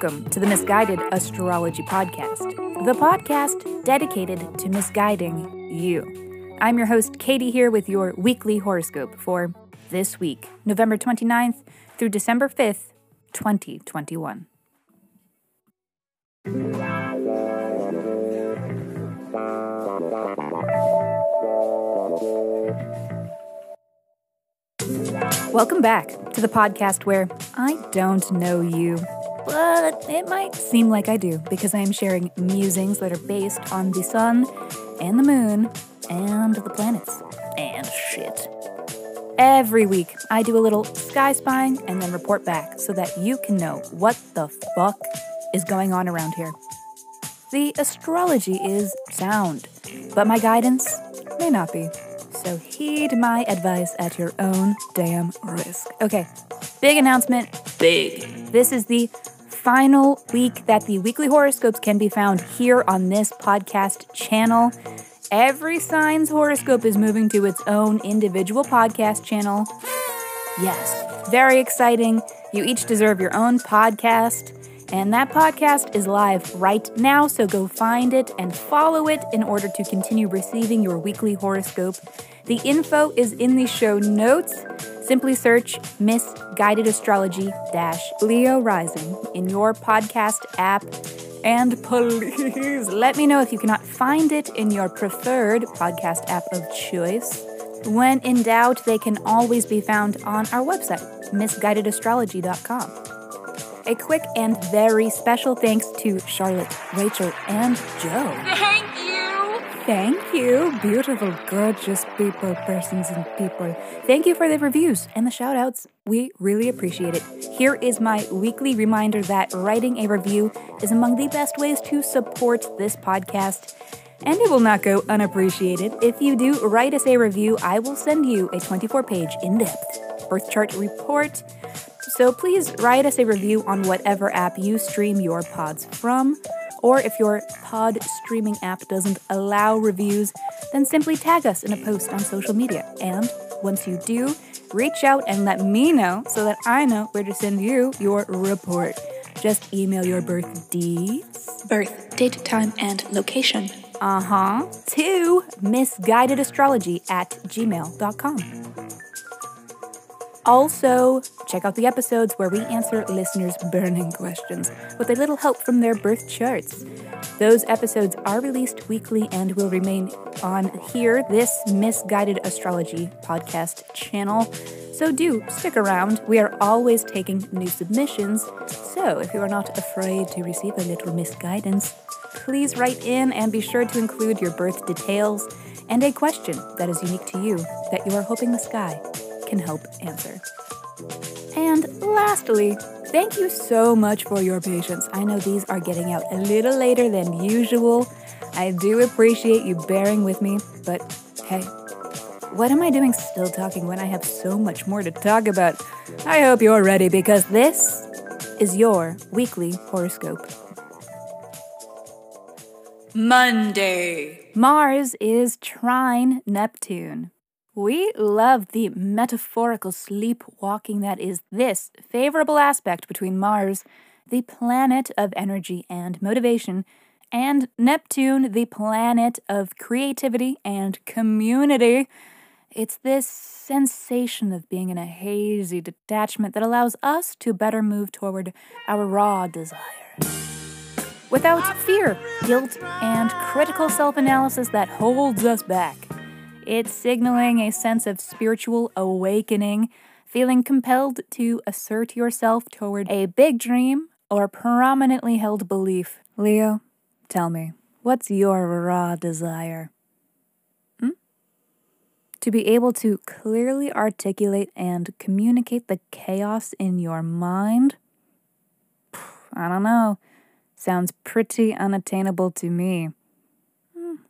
welcome to the Miss Guided Astrology Podcast, the podcast dedicated to misguiding you. I'm your host, KT, here with your weekly horoscope for this week, November 29th through December 5th, 2021. Welcome back to the podcast where I don't know you, but it might seem like I do because I am sharing musings that are based on the sun and the moon and the planets and shit. Every week, I do a little sky spying and then report back so that you can know what the fuck is going on around here. The astrology is sound, but my guidance may not be. So heed my advice at your own damn risk. Okay, big announcement. Big. This is the final week that the weekly horoscopes can be found here on this podcast channel. Every sign's horoscope is moving to its own individual podcast channel. Yes, very exciting. You each deserve your own podcast. And that podcast is live right now, so go find it and follow it in order to continue receiving your weekly horoscope. The info is in the show notes. Simply search Miss Guided Astrology dash Leo Rising in your podcast app. And please let me know if you cannot find it in your preferred podcast app of choice. When in doubt, they can always be found on our website, missguidedastrology.com. A quick and very special thanks to Charlotte, Rachel, and Joe. Thank you. Thank you, beautiful, gorgeous people, persons, and people. Thank you for the reviews and the shout outs. We really appreciate it. Here is my weekly reminder that writing a review is among the best ways to support this podcast. And it will not go unappreciated. If you do write us a review, I will send you a 24 page in depth birth chart report. So please write us a review on whatever app you stream your pods from. Or if your pod streaming app doesn't allow reviews, then simply tag us in a post on social media. And once you do, reach out and let me know so that I know where to send you your report. Just email your birth deeds, birth, date, time, and location. Uh huh. To missguidedastrology at gmail.com. Also, check out the episodes where we answer listeners' burning questions with a little help from their birth charts. Those episodes are released weekly and will remain on here, this Miss Guided Astrology podcast channel. So do stick around. We are always taking new submissions. So if you are not afraid to receive a little misguidance, please write in and be sure to include your birth details and a question that is unique to you that you are hoping the sky can help answer. And lastly, thank you so much for your patience. I know these are getting out a little later than usual. I do appreciate you bearing with me, but hey, what am I doing still talking when I have so much more to talk about? I hope you're ready because this is your weekly horoscope. Monday. Mars is trine Neptune. We love the metaphorical sleepwalking that is this favorable aspect between Mars, the planet of energy and motivation, and Neptune, the planet of creativity and community. It's this sensation of being in a hazy detachment that allows us to better move toward our raw desire. Without fear, guilt, and critical self analysis that holds us back. It's signaling a sense of spiritual awakening, feeling compelled to assert yourself toward a big dream or prominently held belief. Leo, tell me, what's your raw desire? Hmm? To be able to clearly articulate and communicate the chaos in your mind? I don't know. Sounds pretty unattainable to me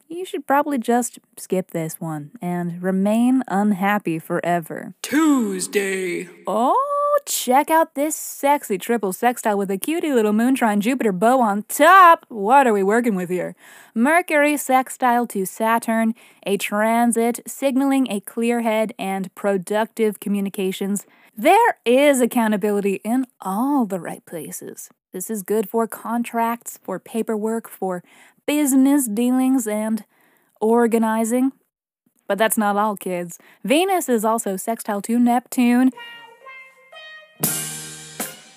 you should probably just skip this one and remain unhappy forever. Tuesday. Oh, check out this sexy triple sextile with a cutie little moon trine Jupiter bow on top. What are we working with here? Mercury sextile to Saturn, a transit signaling a clear head and productive communications. There is accountability in all the right places. This is good for contracts, for paperwork, for business dealings, and organizing. But that's not all, kids. Venus is also sextile to Neptune.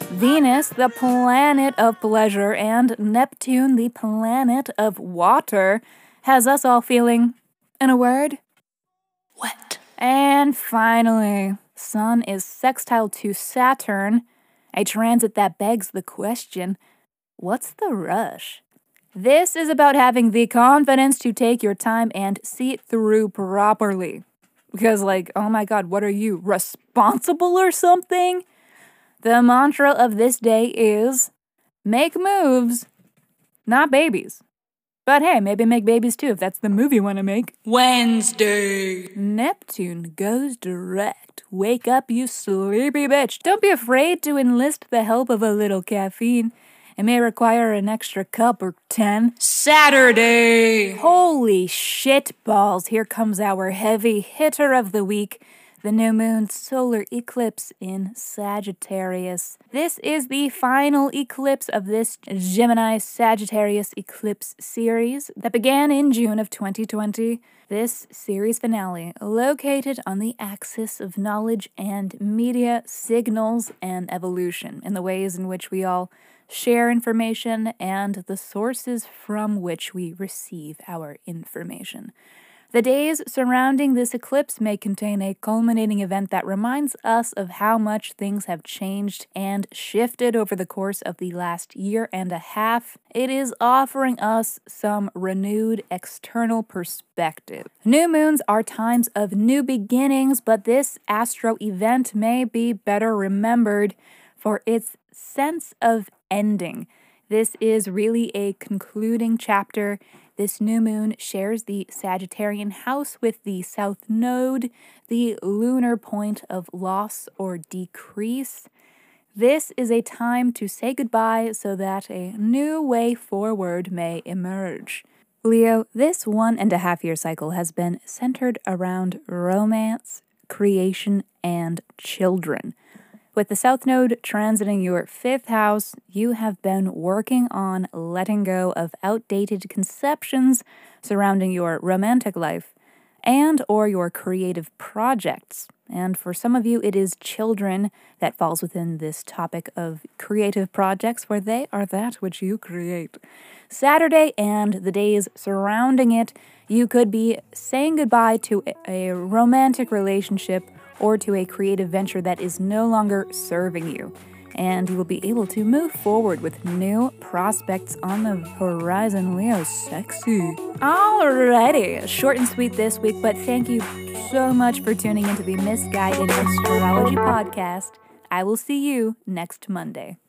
Venus, the planet of pleasure, and Neptune, the planet of water, has us all feeling, in a word, Wet. and finally, Sun is sextile to Saturn, a transit that begs the question what's the rush? This is about having the confidence to take your time and see it through properly. Because, like, oh my god, what are you, responsible or something? The mantra of this day is make moves, not babies. But hey, maybe make babies too if that's the move you want to make. Wednesday. Neptune goes direct. Wake up, you sleepy bitch. Don't be afraid to enlist the help of a little caffeine. It may require an extra cup or ten. Saturday. Holy shit balls, here comes our heavy hitter of the week. The new moon solar eclipse in Sagittarius. This is the final eclipse of this Gemini Sagittarius eclipse series that began in June of 2020. This series finale, located on the axis of knowledge and media, signals and evolution in the ways in which we all share information and the sources from which we receive our information. The days surrounding this eclipse may contain a culminating event that reminds us of how much things have changed and shifted over the course of the last year and a half. It is offering us some renewed external perspective. New moons are times of new beginnings, but this astro event may be better remembered for its sense of ending. This is really a concluding chapter this new moon shares the Sagittarian house with the South Node, the lunar point of loss or decrease. This is a time to say goodbye so that a new way forward may emerge. Leo, this one and a half year cycle has been centered around romance, creation, and children. With the South Node transiting your fifth house, you have been working on letting go of outdated conceptions surrounding your romantic life and or your creative projects. And for some of you it is children that falls within this topic of creative projects where they are that which you create. Saturday and the days surrounding it, you could be saying goodbye to a romantic relationship or to a creative venture that is no longer serving you. And you will be able to move forward with new prospects on the horizon. Leo, sexy. Alrighty, short and sweet this week, but thank you so much for tuning into the Miss Guided Astrology Podcast. I will see you next Monday.